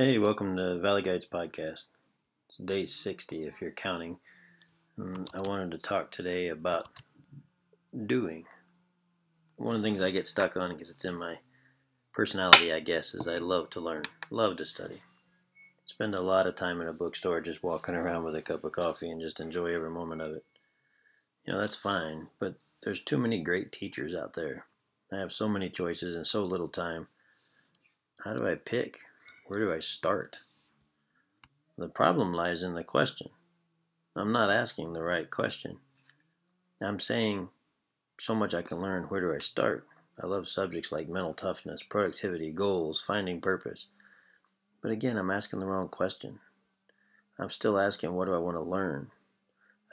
Hey, welcome to Valley Guides Podcast. It's day 60 if you're counting. And I wanted to talk today about doing. One of the things I get stuck on because it's in my personality, I guess, is I love to learn, love to study. Spend a lot of time in a bookstore just walking around with a cup of coffee and just enjoy every moment of it. You know, that's fine, but there's too many great teachers out there. I have so many choices and so little time. How do I pick? Where do I start? The problem lies in the question. I'm not asking the right question. I'm saying so much I can learn. Where do I start? I love subjects like mental toughness, productivity, goals, finding purpose. But again, I'm asking the wrong question. I'm still asking, what do I want to learn?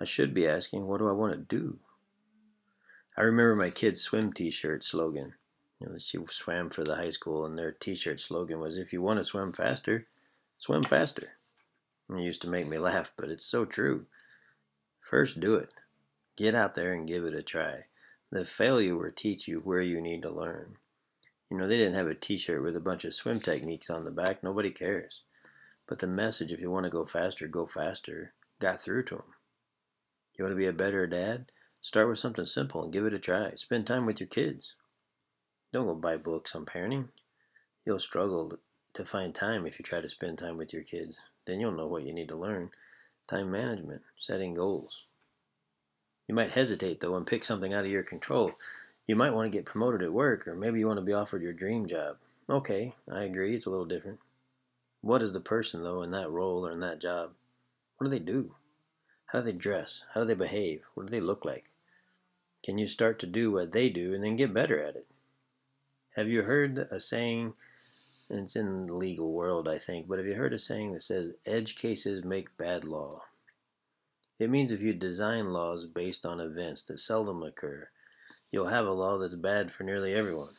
I should be asking, what do I want to do? I remember my kid's swim t shirt slogan. You know, she swam for the high school, and their t shirt slogan was, If you want to swim faster, swim faster. And it used to make me laugh, but it's so true. First, do it. Get out there and give it a try. The failure will teach you where you need to learn. You know, they didn't have a t shirt with a bunch of swim techniques on the back. Nobody cares. But the message, if you want to go faster, go faster, got through to them. You want to be a better dad? Start with something simple and give it a try. Spend time with your kids. Don't go buy books on parenting. You'll struggle to find time if you try to spend time with your kids. Then you'll know what you need to learn time management, setting goals. You might hesitate though and pick something out of your control. You might want to get promoted at work, or maybe you want to be offered your dream job. Okay, I agree, it's a little different. What is the person though in that role or in that job? What do they do? How do they dress? How do they behave? What do they look like? Can you start to do what they do and then get better at it? Have you heard a saying, it's in the legal world, I think, but have you heard a saying that says, edge cases make bad law? It means if you design laws based on events that seldom occur, you'll have a law that's bad for nearly everyone.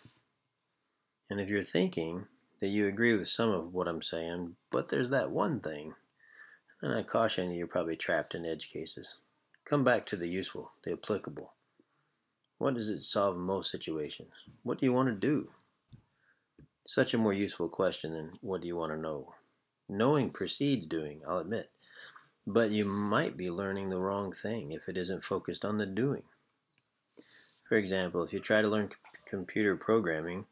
And if you're thinking that you agree with some of what I'm saying, but there's that one thing, then I caution you you're probably trapped in edge cases. Come back to the useful, the applicable. What does it solve in most situations? What do you want to do? Such a more useful question than what do you want to know? Knowing precedes doing, I'll admit. But you might be learning the wrong thing if it isn't focused on the doing. For example, if you try to learn computer programming,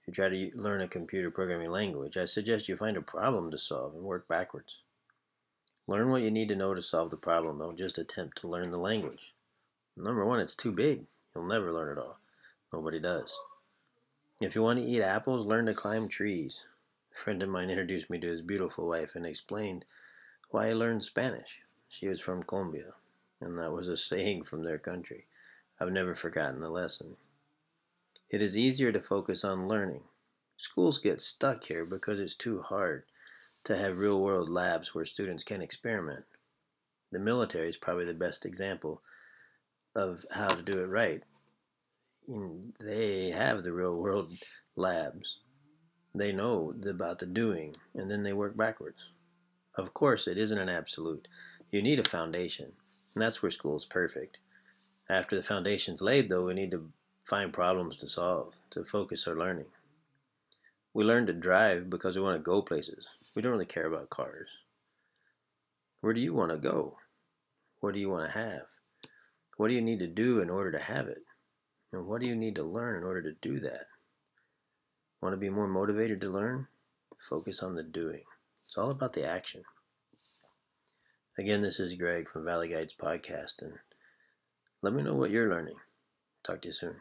if you try to learn a computer programming language, I suggest you find a problem to solve and work backwards. Learn what you need to know to solve the problem. Don't just attempt to learn the language. Number one, it's too big. You'll never learn it all. Nobody does. If you want to eat apples, learn to climb trees. A friend of mine introduced me to his beautiful wife and explained why he learned Spanish. She was from Colombia, and that was a saying from their country. I've never forgotten the lesson. It is easier to focus on learning. Schools get stuck here because it's too hard to have real world labs where students can experiment. The military is probably the best example of how to do it right. They have the real world labs. They know about the doing, and then they work backwards. Of course, it isn't an absolute. You need a foundation, and that's where school is perfect. After the foundation's laid, though, we need to find problems to solve, to focus our learning. We learn to drive because we want to go places. We don't really care about cars. Where do you want to go? What do you want to have? What do you need to do in order to have it? And what do you need to learn in order to do that? Want to be more motivated to learn? Focus on the doing. It's all about the action. Again, this is Greg from Valley Guides Podcast, and let me know what you're learning. Talk to you soon.